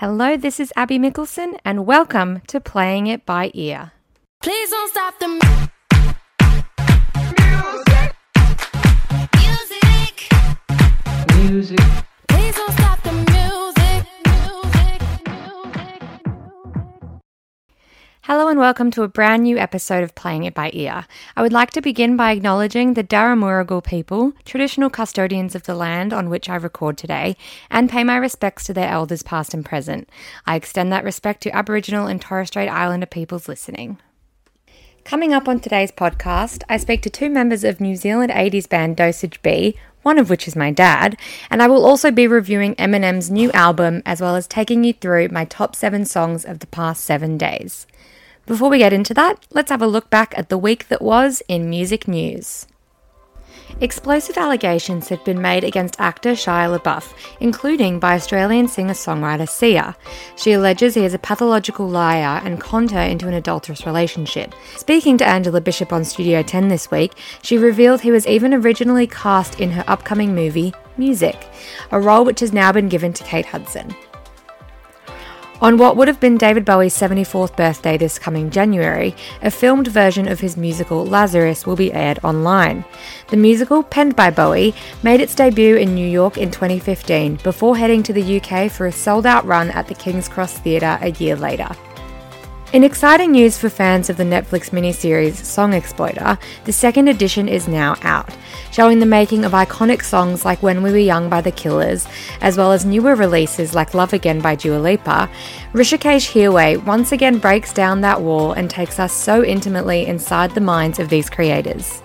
Hello, this is Abby Mickelson, and welcome to Playing It By Ear. Please don't stop the music. Music. Please Hello, and welcome to a brand new episode of Playing It By Ear. I would like to begin by acknowledging the Daramuragal people, traditional custodians of the land on which I record today, and pay my respects to their elders past and present. I extend that respect to Aboriginal and Torres Strait Islander peoples listening. Coming up on today's podcast, I speak to two members of New Zealand 80s band Dosage B, one of which is my dad, and I will also be reviewing Eminem's new album as well as taking you through my top seven songs of the past seven days. Before we get into that, let's have a look back at the week that was in music news. Explosive allegations have been made against actor Shia LaBeouf, including by Australian singer songwriter Sia. She alleges he is a pathological liar and conned her into an adulterous relationship. Speaking to Angela Bishop on Studio 10 this week, she revealed he was even originally cast in her upcoming movie, Music, a role which has now been given to Kate Hudson. On what would have been David Bowie's 74th birthday this coming January, a filmed version of his musical Lazarus will be aired online. The musical, penned by Bowie, made its debut in New York in 2015 before heading to the UK for a sold out run at the King's Cross Theatre a year later. In exciting news for fans of the Netflix miniseries Song Exploder, the second edition is now out, showing the making of iconic songs like When We Were Young by The Killers, as well as newer releases like Love Again by Dua Lipa. Hrishikesh Hirway once again breaks down that wall and takes us so intimately inside the minds of these creators.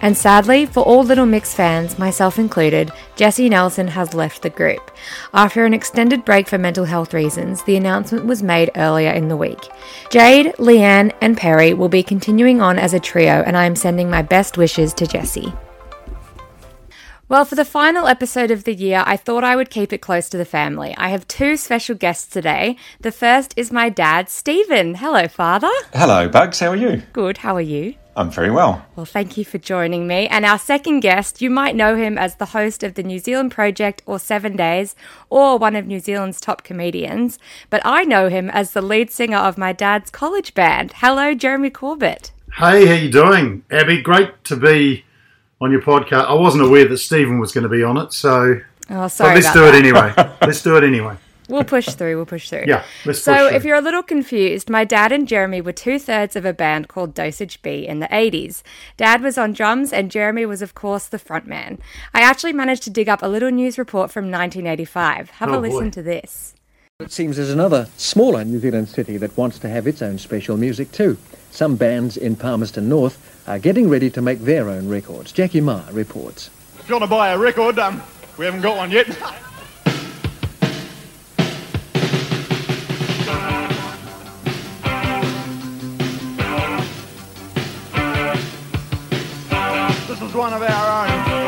And sadly, for all Little Mix fans, myself included, Jesy Nelson has left the group. After an extended break for mental health reasons, the announcement was made earlier in the week. Jade, Leigh-Anne, and Perrie will be continuing on as a trio, and I am sending my best wishes to Jesy. Well, for the final episode of the year, I thought I would keep it close to the family. I have two special guests today. The first is my dad, Stephen. Hello, father. Hello, Bugs. How are you? Good, how are you? I'm very well. Well, thank you for joining me. And our second guest, you might know him as the host of the New Zealand Project or Seven Days, or one of New Zealand's top comedians. But I know him as the lead singer of my dad's college band. Hello, Jeremy Corbett. Hey, how you doing, Abby? Great to be on your podcast. I wasn't aware that Stephen was going to be on it, so Oh, but sorry. let's do that. it anyway. let's do it anyway. We'll push through. We'll push through. Yeah, let's So, push through. if you're a little confused, my dad and Jeremy were two thirds of a band called Dosage B in the 80s. Dad was on drums, and Jeremy was, of course, the front man. I actually managed to dig up a little news report from 1985. Have a Oh, boy. listen to this. It seems there's another smaller New Zealand city that wants to have its own special music too. Some bands in Palmerston North are getting ready to make their own records. Jackie Ma reports. If you want to buy a record, um, we haven't got one yet. one of our own.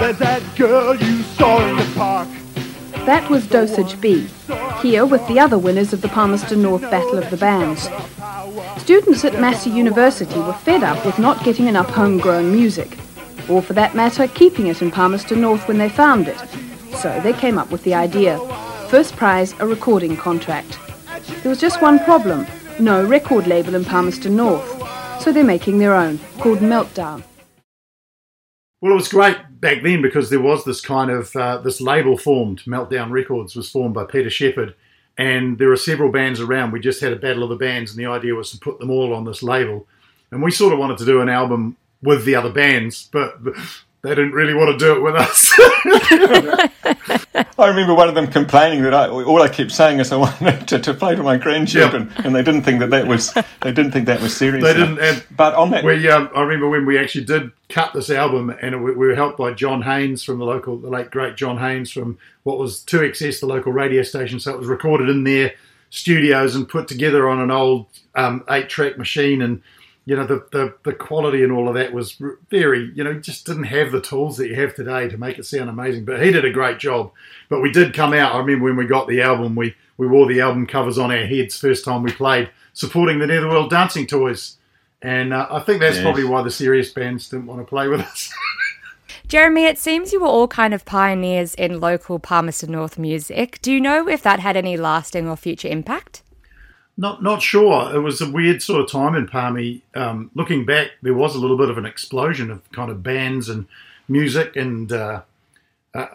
There's that girl you saw in the park. That was Dosage B, here with the other winners of the Palmerston North Battle of the Bands. Students at Massey University were fed up with not getting enough homegrown music, or for that matter, keeping it in Palmerston North when they found it. So they came up with the idea. First prize, a recording contract. There was just one problem no record label in Palmerston North. So they're making their own, called Meltdown. Well, it was great back then because there was this kind of uh, this label formed. Meltdown Records was formed by Peter Shepard, and there are several bands around. We just had a battle of the bands, and the idea was to put them all on this label. And we sort of wanted to do an album with the other bands, but they didn't really want to do it with us. I remember one of them complaining that I, all I kept saying is I wanted to, to play to my grandchildren, and they didn't think that that was they didn't think that was serious. They didn't, and but on that, we, um, I remember when we actually did cut this album, and it, we were helped by John Haynes from the local, the late great John Haynes from what was 2XS, the local radio station. So it was recorded in their studios and put together on an old um, eight-track machine, and you know the, the the quality and all of that was very, you know, just didn't have the tools that you have today to make it sound amazing. But he did a great job. But we did come out. I remember when we got the album, we we wore the album covers on our heads first time we played, supporting the Netherworld Dancing Toys. And uh, I think that's Yes. probably why the serious bands didn't want to play with us. Jeremy, it seems you were all kind of pioneers in local Palmerston North music. Do you know if that had any lasting or future impact? Not not sure. It was a weird sort of time in Palmy. Um, looking back, there was a little bit of an explosion of kind of bands and music, and uh, uh,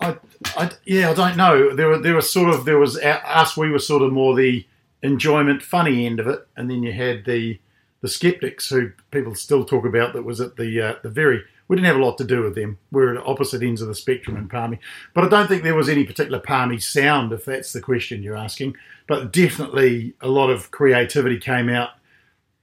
I, I, yeah, I don't know. There were there was sort of there was us. We were sort of more the enjoyment, funny end of it, and then you had the the skeptics who people still talk about. That was at the uh, the very. We didn't have a lot to do with them. We're at opposite ends of the spectrum in Palmy, but I don't think there was any particular Palmy sound, if that's the question you're asking. But definitely, a lot of creativity came out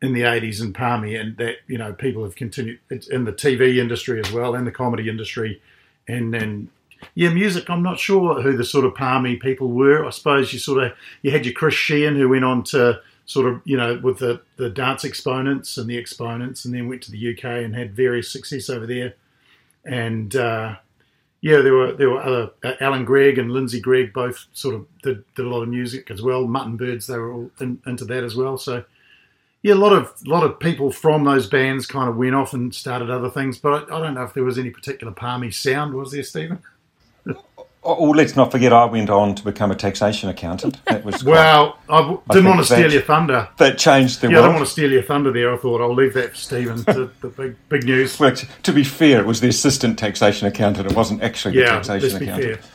in the 80s in Palmy, and that you know people have continued it's in the TV industry as well, and the comedy industry, and then yeah, music. I'm not sure who the sort of Palmy people were. I suppose you sort of you had your Chris Sheehan who went on to sort of you know with the the dance exponents and the exponents, and then went to the UK and had various success over there, and. Uh, yeah, there were there were other uh, Alan Gregg and Lindsay Gregg both sort of did, did a lot of music as well. Mutton Birds they were all in, into that as well. So yeah, a lot of a lot of people from those bands kind of went off and started other things. But I, I don't know if there was any particular palmy sound. Was there, Stephen? Oh, let's not forget, I went on to become a taxation accountant. That was quite- Well, I w- I didn't think want to that- steal your thunder. that changed the Yeah, I don't want to steal your thunder there. I thought I'll leave that for Stephen. to the big big news. Well, to be fair, it was the assistant taxation accountant. It wasn't actually the Yeah, let's taxation be accountant. fair.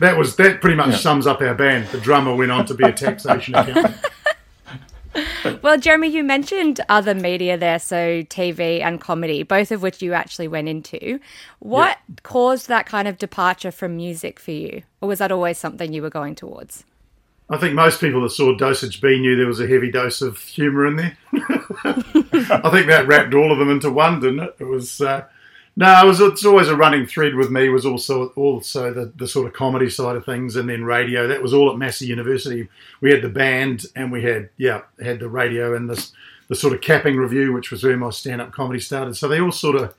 That was that pretty much Yeah. sums up our band. The drummer went on to be a taxation accountant. Well, Jeremy, you mentioned other media there, so TV and comedy, both of which you actually went into. What caused that kind of departure from music for you? Or was that always something you were going towards? I think most people that saw Dosage B knew there was a heavy dose of humour in there. I think that wrapped all of them into one, didn't it? It was uh, no, it was. It's always a running thread with me. Was also also the, the sort of comedy side of things, and then radio. That was all at Massey University. We had the band, and we had yeah, had the radio and this the sort of capping review, which was where my stand up comedy started. So they all sort of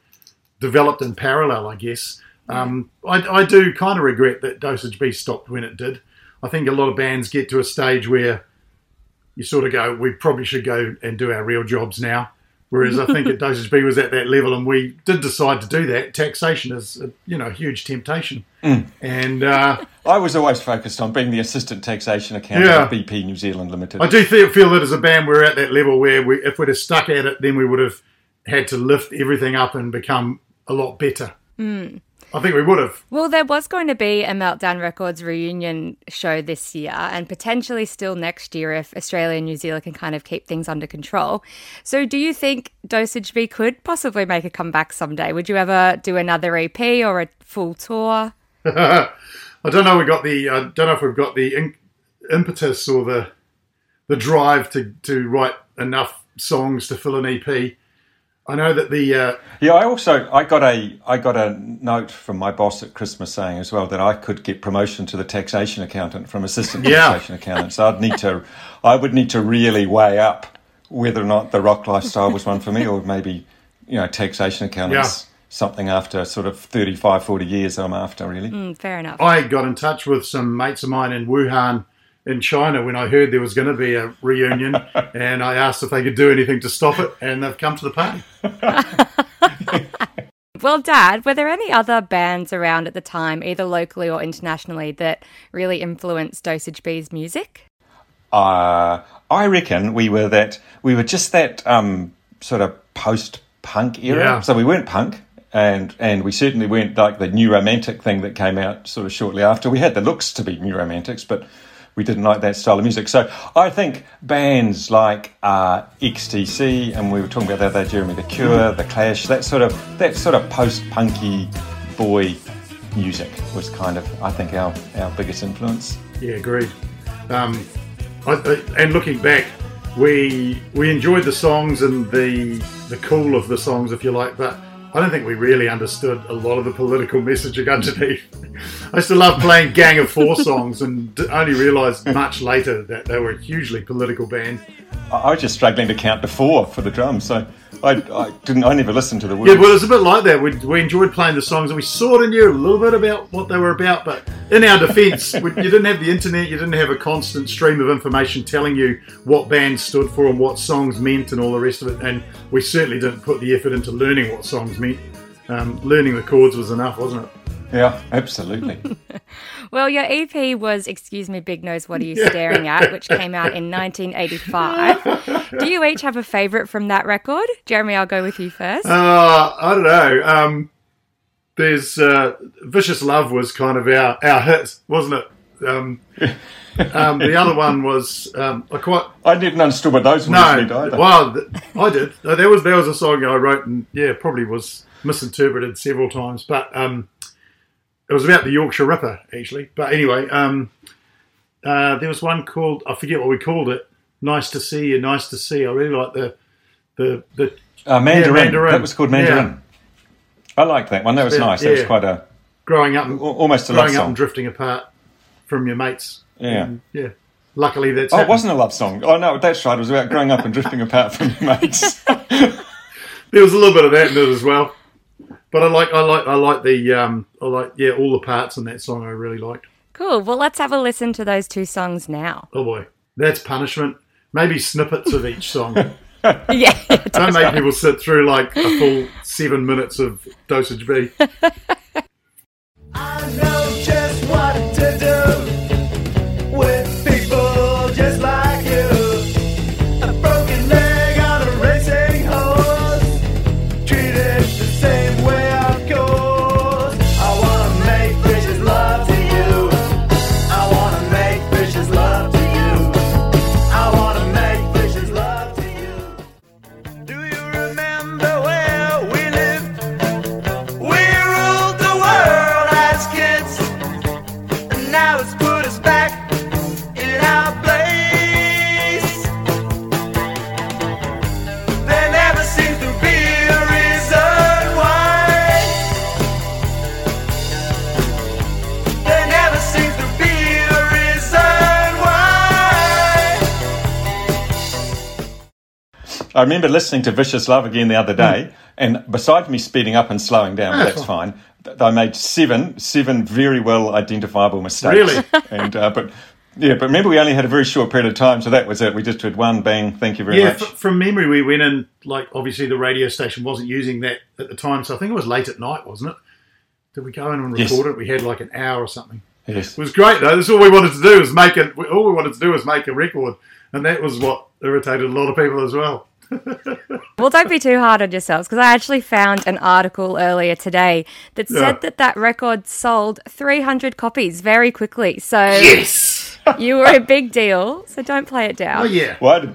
developed in parallel, I guess. Um, I, I do kind of regret that Dosage B stopped when it did. I think a lot of bands get to a stage where you sort of go, we probably should go and do our real jobs now. Whereas I think at Dosage B was at that level, and we did decide to do that. Taxation is, a, you know, a huge temptation, and uh, I was always focused on being the assistant taxation accountant Yeah. at BP New Zealand Limited. I do feel, feel that as a band we're at that level where we, if we'd have stuck at it, then we would have had to lift everything up and become a lot better. I think we would have. Well, there was going to be a Meltdown Records reunion show this year and potentially still next year if Australia and New Zealand can kind of keep things under control. So, do you think Dosage B could possibly make a comeback someday? Would you ever do another EP or a full tour? I don't know. We got the. I don't know if we've got the in, impetus or the the drive to to write enough songs to fill an EP. I know that the uh, Yeah, I also I got a I got a note from my boss at Christmas saying as well that I could get promotion to the taxation accountant from assistant Yeah. taxation accountant. So I'd need to I would need to really weigh up whether or not the rock lifestyle was one for me or maybe you know taxation accountants Yeah. something after sort of 35 40 years I'm after really. Mm, fair enough. I got in touch with some mates of mine in Wuhan in China when I heard there was going to be a reunion, and I asked if they could do anything to stop it, and they've come to the party. Well, Dad, were there any other bands around at the time, either locally or internationally, that really influenced Dosage B's music? Uh, I reckon we were that we were just that um, sort of post punk era. Yeah. So we weren't punk, and and we certainly weren't like the new romantic thing that came out sort of shortly after. We had the looks to be new romantics, but we didn't like that style of music. So I think bands like uh, XTC, and we were talking about that, there, Jeremy the Cure, the Clash, that sort of that sort of post punky boy music was kind of I think our our biggest influence. Yeah, agreed. Um, I, and looking back, we we enjoyed the songs and the the cool of the songs, if you like, but I don't think we really understood a lot of the political messaging underneath. I used to love playing Gang of Four songs, and only realised much later that they were a hugely political band. I was just struggling to count to four for the drums, so I, I didn't. I never listened to the words. Yeah, well, it was a bit like that. We, we enjoyed playing the songs, and we sort of knew a little bit about what they were about. But in our defence, you didn't have the internet. You didn't have a constant stream of information telling you what bands stood for and what songs meant and all the rest of it. And we certainly didn't put the effort into learning what songs meant. um, learning the chords was enough, wasn't it? Yeah, absolutely. Well, your EP was Excuse Me, Big Nose, What Are You Staring At, which came out in 1985. Do you each have a favourite from that record? Jeremy, I'll go with you first. Uh, I don't know. Um, there's uh, Vicious Love was kind of our, our hit, wasn't it? Um, um, the other one was um, I quite I didn't understand what those words no. meant either. Well, th- I did. There was there was a song I wrote and yeah, probably was misinterpreted several times, but um, it was about the Yorkshire Ripper actually. But anyway, um, uh, there was one called I forget what we called it. Nice to see you. Nice to see. I really like the the the Uh, Mandarin. Yeah, Mandarin. That was called Mandarin. I liked that one. That was Yeah, nice. That was quite a growing up al- almost a love growing up song. and drifting apart from your mates. Yeah. And, yeah. Luckily, that's Oh, it wasn't a love song. Oh no, that's right. It was about growing up and drifting apart from your mates. There was a little bit of that in it as well. But I like, I like, I like the, um, I like, yeah, all the parts in that song. I really liked. Cool. Well, let's have a listen to those two songs now. Oh boy, that's punishment. Maybe snippets of each song. yeah. Don't make people sit through like a full seven minutes of dosage B. I know just what to do I remember listening to Vicious Love again the other day, and besides me speeding up and slowing down, That's that's fine. I made seven, seven very well identifiable mistakes. Really? and uh, but yeah, but remember we only had a very short period of time, so that was it. We just did one bang. Thank you very Yeah, much. f- from memory, we went in like obviously the radio station wasn't using that at the time, so I think it was late at night, wasn't it? Did we go in and Yes. record it? We had like an hour or something. yes. It was great though. That's all we wanted to do was make it. All we wanted to do was make a record, and that was what irritated a lot of people as well. Well, don't be too hard on yourselves because I actually found an article earlier today that said Yeah. that that record sold 300 copies very quickly. So Yes. you were a big deal. So don't play it down. Oh yeah. Well, I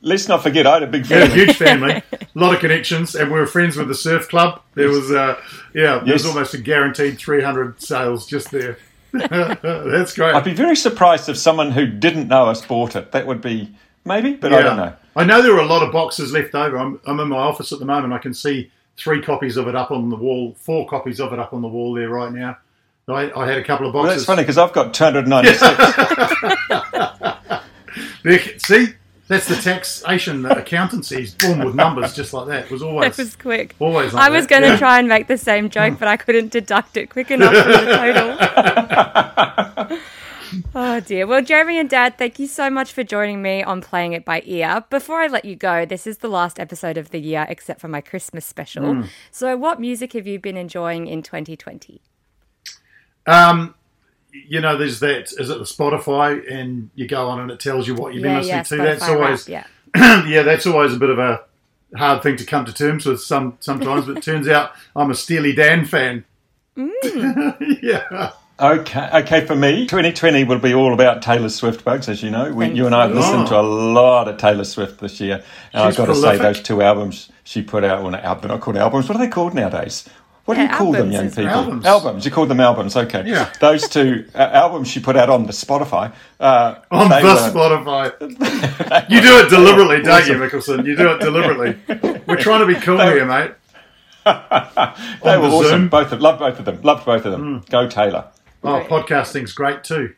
let's not forget, I had a big We had a family. huge family, a lot of connections, and we were friends with the surf club. There was, uh, yeah, there was almost a guaranteed 300 sales just there. That's great. I'd be very surprised if someone who didn't know us bought it. That would be maybe, but I don't know. I know there are a lot of boxes left over. I'm, I'm in my office at the moment. I can see three copies of it up on the wall, four copies of it up on the wall there right now. I, I had a couple of Well, boxes. that's funny because I've got 296. There- see, that's the taxation that accountancies, boom with numbers just like that. It was always That was quick. always. Like I was going to Yeah. try and make the same joke, but I couldn't deduct it quick enough from the total. oh dear. Well, Jeremy and Dad, thank you so much for joining me on Playing It by Ear. Before I let you go, this is the last episode of the year except for my Christmas special. Mm. So, what music have you been enjoying in 2020? Um, you know, there's that. Is it the Spotify, and you go on and it tells you what you've been listening to. That's always Wrap, yeah. yeah, that's always a bit of a hard thing to come to terms with some sometimes. but it turns out I'm a Steely Dan fan. yeah. Okay, okay. For me, 2020 will be all about Taylor Swift, bugs. As you know, we, you and I have listened to a lot of Taylor Swift this year, and I've got to say those two albums she put out. Well, album, not called albums. What are they called nowadays? What Yeah, do you call them, young people? Albums. Albums. You call them albums. Okay. Yeah. Those two uh, albums she put out on the Spotify. Uh, On the were- Spotify. You do it deliberately, don't you, Mickelson? You do it deliberately. We're trying to be cool here, mate. They on were the awesome. Zoom. Both of, loved both of them. Loved both of them. Go Taylor. Oh, Right. podcasting's great too.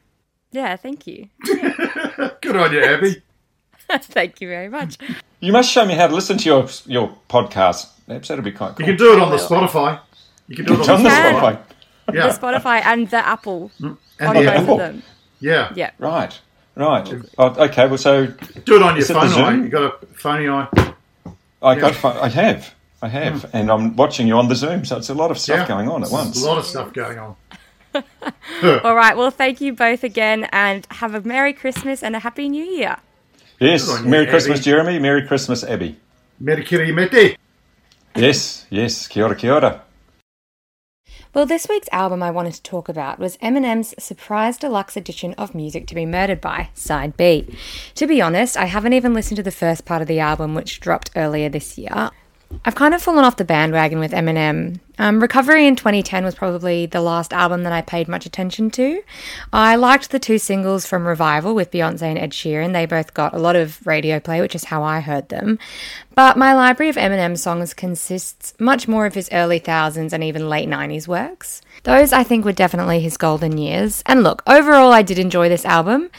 Yeah, thank you. Good on you, Abby. thank you very much. You must show me how to listen to your your podcast. Perhaps that'd be quite cool. You can do it on the Spotify. You can do it on on the the. Spotify. Spotify. Yeah, The Spotify and the Apple on and the both Apple. of them. Yeah. Yeah. Right. Right. Oh, okay. Well, so Do it on your Is it the phone eye. Zoom? You got a phony eye. I got. I have. I have, mm. and I'm watching you on the Zoom, so it's a lot of stuff Yeah. going on at There's once. A lot of stuff going on. All right. Well, thank you both again, and have a Merry Christmas and a Happy New Year. Yes, Good on you, Merry Abby. Christmas, Jeremy. Merry Christmas, Abby. Merikiri mete. Yes, yes. Kia ora, kia ora. Well, this week's album I wanted to talk about was Eminem's surprise deluxe edition of Music to Be Murdered By, Side B. To be honest, I haven't even listened to the first part of the album, which dropped earlier this year. I've kind of fallen off the bandwagon with Eminem. Um, Recovery in 2010 was probably the last album that I paid much attention to. I liked the two singles from Revival with Beyonce and Ed Sheeran. They both got a lot of radio play, which is how I heard them. But my library of Eminem songs consists much more of his early thousands and even late 90s works. Those I think were definitely his golden years. And look, overall, I did enjoy this album.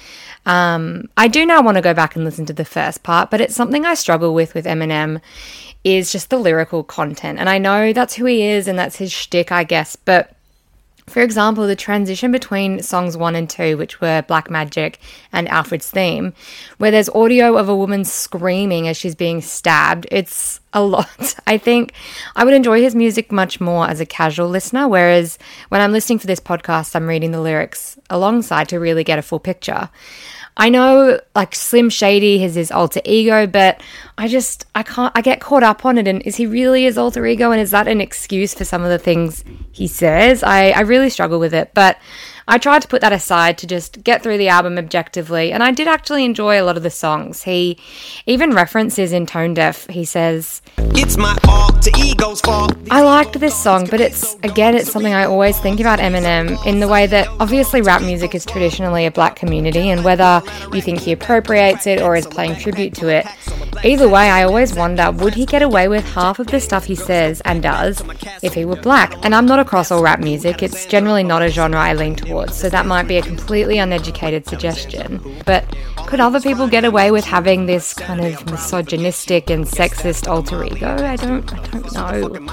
Um, I do now want to go back and listen to the first part, but it's something I struggle with with Eminem is just the lyrical content. And I know that's who he is and that's his shtick, I guess. But for example, the transition between songs one and two, which were Black Magic and Alfred's theme, where there's audio of a woman screaming as she's being stabbed, it's a lot. I think I would enjoy his music much more as a casual listener, whereas when I'm listening for this podcast, I'm reading the lyrics alongside to really get a full picture. I know like Slim Shady has his alter ego, but I just I can't I get caught up on it. And is he really his alter ego? And is that an excuse for some of the things he says? I, I really struggle with it, but I tried to put that aside to just get through the album objectively, and I did actually enjoy a lot of the songs. He even references in Tone Deaf, he says, It's my alter ego's fault. I liked this song, but it's again, it's something I always think about Eminem in the way that obviously rap music is traditionally a black community, and whether you think he appropriates it or is playing tribute to it, either way, I always wonder would he get away with half of the stuff he says and does if he were black? And I'm not across all rap music, it's generally not a genre I lean towards, so that might be a completely uneducated suggestion. But could other people get away with having this kind of misogynistic and sexist alter ego? I don't, I don't know.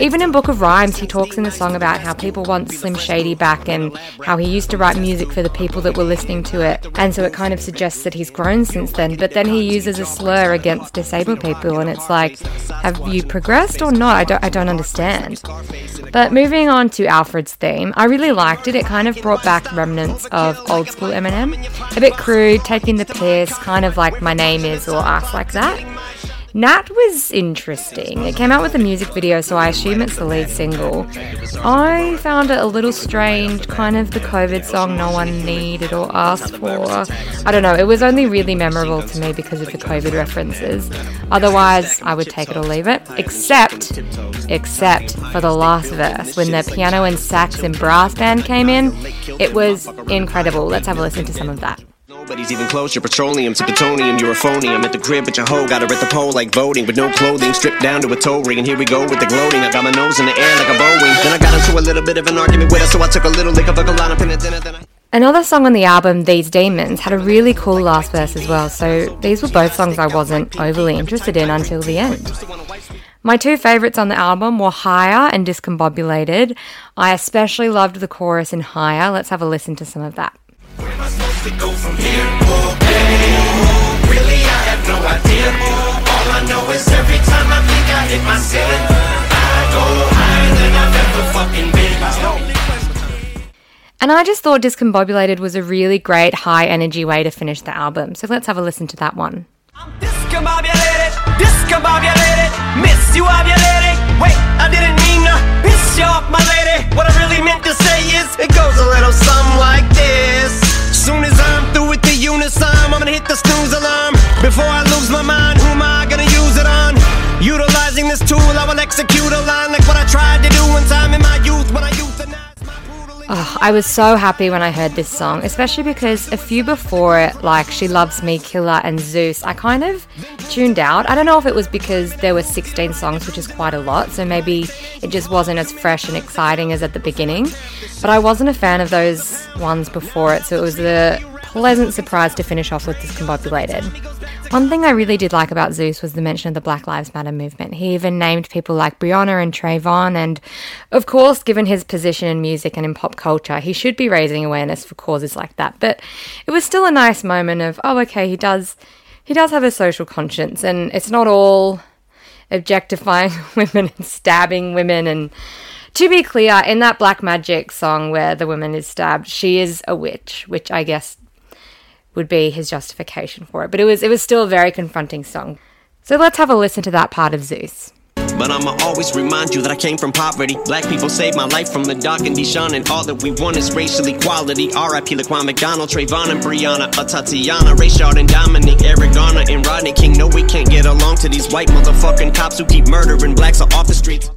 Even in Book of Rhymes, he talks in the song about how people want Slim Shady back and how he used to write music for the people that were listening to it. And so it kind of suggests that he's grown since then. But then he uses a slur against disabled people, and it's like, have you progressed or not? I don't, I don't understand. But moving on to Alfred's theme, I really liked it. It kind of brought back remnants of old school Eminem. A bit crude, taking the piss, kind of like My Name Is or Ass Like That. Gnat was interesting. It came out with a music video, so I assume it's the lead single. I found it a little strange, kind of the COVID song no one needed or asked for. I don't know, it was only really memorable to me because of the COVID references. Otherwise, I would take it or leave it, except, except for the last verse when the piano and sax and brass band came in. It was incredible. Let's have a listen to some of that. Nobody's even close. You're petroleum to plutonium. You're a phony. I'm at the crib, but your hoe got her at the pole like voting with no clothing, stripped down to a toe ring. And here we go with the gloating. I got my nose in the air like a Boeing. Then I got into a little bit of an argument with her, so I took a little lick of a line up in it. Then I, then I. Another song on the album, These Demons, had a really cool last verse as well, so these were both songs I wasn't overly interested in until the end. My two favourites on the album were Higher and Discombobulated. I especially loved the chorus in Higher. Let's have a listen to some of that. And I just thought Discombobulated was a really great high energy way to finish the album. So let's have a listen to that one. Discombobulated, discombobulated, miss you ovulated. Wait, I didn't mean to piss you off, my lady. What I really meant to say is, it goes a little something like this. Soon as I'm through with the unison, I'm gonna hit the snooze alarm. Before I lose my mind, who am I gonna use it on? Utilizing this tool, I will execute a line like what I tried to do one time in my youth when I. I was so happy when I heard this song, especially because a few before it, like She Loves Me, Killer, and Zeus, I kind of tuned out. I don't know if it was because there were 16 songs, which is quite a lot, so maybe it just wasn't as fresh and exciting as at the beginning. But I wasn't a fan of those ones before it, so it was a pleasant surprise to finish off with Discombobulated. One thing I really did like about Zeus was the mention of the Black Lives Matter movement. He even named people like Breonna and Trayvon, and of course, given his position in music and in pop culture, he should be raising awareness for causes like that. But it was still a nice moment of, oh, okay, he does, he does have a social conscience, and it's not all objectifying women and stabbing women. And to be clear, in that Black Magic song where the woman is stabbed, she is a witch, which I guess would be his justification for it. But it was it was still a very confronting song. So let's have a listen to that part of Zeus. But I'ma always remind you that I came from poverty. Black people saved my life from the dark and Deshaun, and all that we want is racial equality. R.I.P. Laquan McDonald, Trayvon and Breonna, a Tatiana, Rayshard and Dominic, Eric Garner and Rodney King. No, we can't get along to these white motherfucking cops who keep murdering blacks off the streets.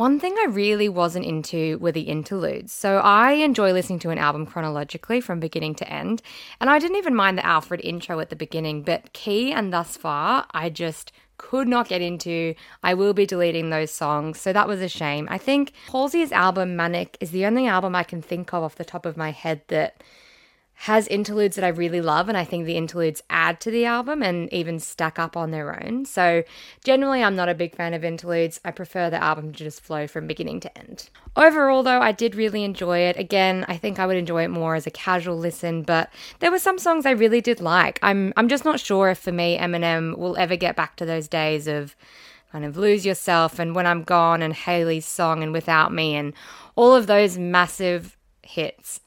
One thing I really wasn't into were the interludes. So I enjoy listening to an album chronologically from beginning to end. And I didn't even mind the Alfred intro at the beginning, but Key and Thus Far, I just could not get into. I will be deleting those songs, so that was a shame. I think Halsey's album Manic is the only album I can think of off the top of my head that has interludes that I really love, and I think the interludes add to the album and even stack up on their own. So, generally, I'm not a big fan of interludes. I prefer the album to just flow from beginning to end. Overall, though, I did really enjoy it. Again, I think I would enjoy it more as a casual listen, but there were some songs I really did like. I'm I'm just not sure if for me Eminem will ever get back to those days of kind of lose yourself and when I'm gone and Hailie's Song and without me and all of those massive hits.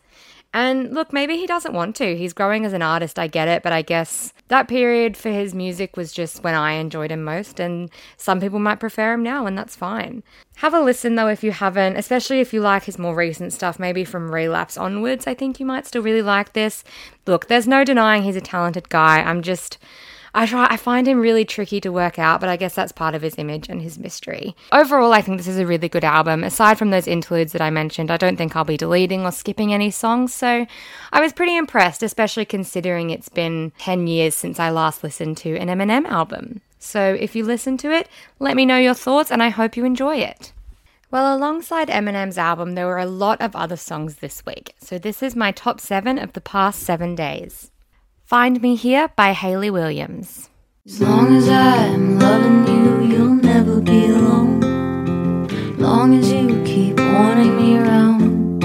And look, maybe he doesn't want to. He's growing as an artist, I get it, but I guess that period for his music was just when I enjoyed him most, and some people might prefer him now, and that's fine. Have a listen though if you haven't, especially if you like his more recent stuff, maybe from Relapse onwards. I think you might still really like this. Look, there's no denying he's a talented guy. I'm just. I try I find him really tricky to work out, but I guess that's part of his image and his mystery. Overall, I think this is a really good album. Aside from those interludes that I mentioned, I don't think I'll be deleting or skipping any songs, so I was pretty impressed, especially considering it's been 10 years since I last listened to an Eminem album. So if you listen to it, let me know your thoughts and I hope you enjoy it. Well, alongside Eminem's album, there were a lot of other songs this week. So this is my top 7 of the past 7 days. Find Me Here by Hayley Williams. As long as I'm loving you, you'll never be alone. Long as you keep wanting me around.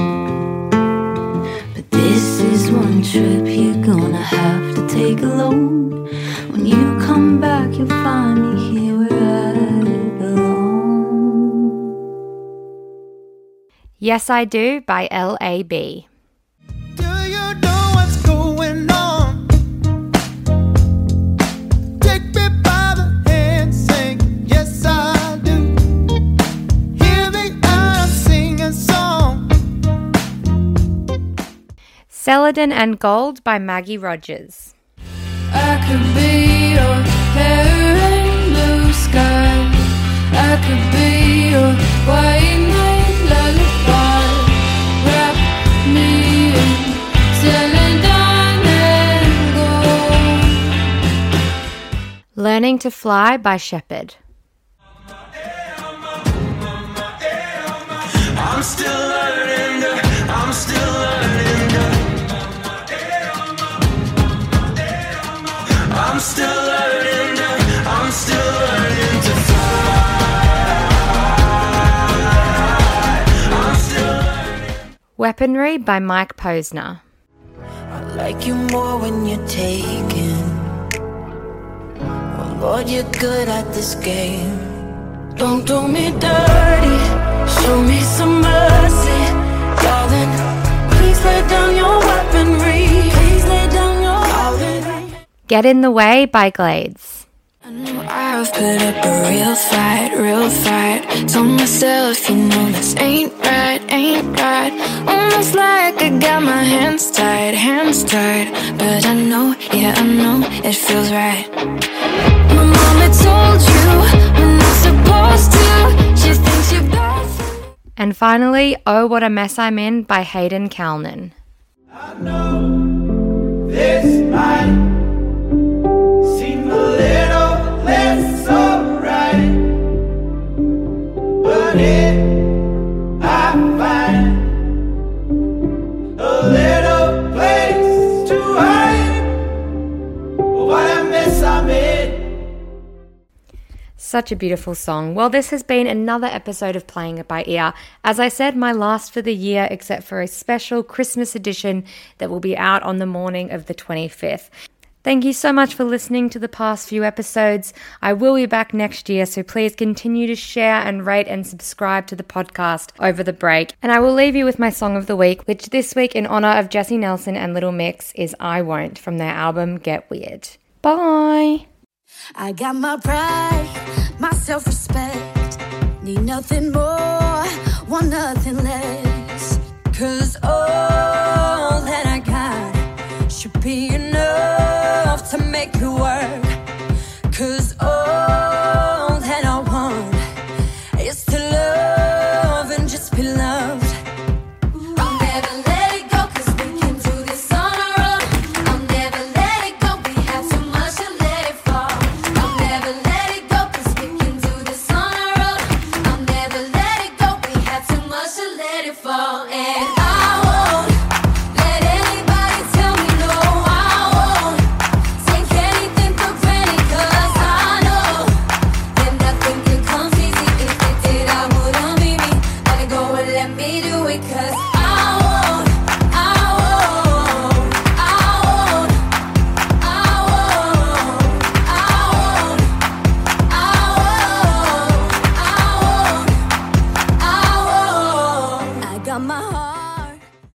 But this is one trip you're gonna have to take alone. When you come back, you'll find me here where I belong. Yes, I Do by L.A.B. Celadon and Gold by Maggie Rogers. I could be your hair I'm still learning, I'm still learning to fly. I'm still learning. Weaponry by Mike Posner. I like you more when you're taken. Oh Lord, you're good at this game. Don't do me dirty. Show me some mercy, darling. Please lay down your weaponry. Get in the Way by Glades. I know I've put up a real fight, real fight. Told myself, you know this ain't right, ain't right. Almost like I got my hands tied, hands tied. But I know, yeah, I know it feels right. My mama told you we're not supposed to. She thinks you're bad. And finally, Oh What a Mess I'm In by Hayden Calnan. This might Such a beautiful song. Well, this has been another episode of Playing It By Ear. As I said, my last for the year, except for a special Christmas edition that will be out on the morning of the 25th. Thank you so much for listening to the past few episodes. I will be back next year, so please continue to share and rate and subscribe to the podcast over the break. And I will leave you with my song of the week, which this week, in honor of Jesy Nelson and Little Mix, is I Won't from their album Get Weird. Bye! I got my pride, my self respect. Need nothing more, want nothing less. Cause all that I got should be enough make me work. Cause all that I want is to love and just be loved.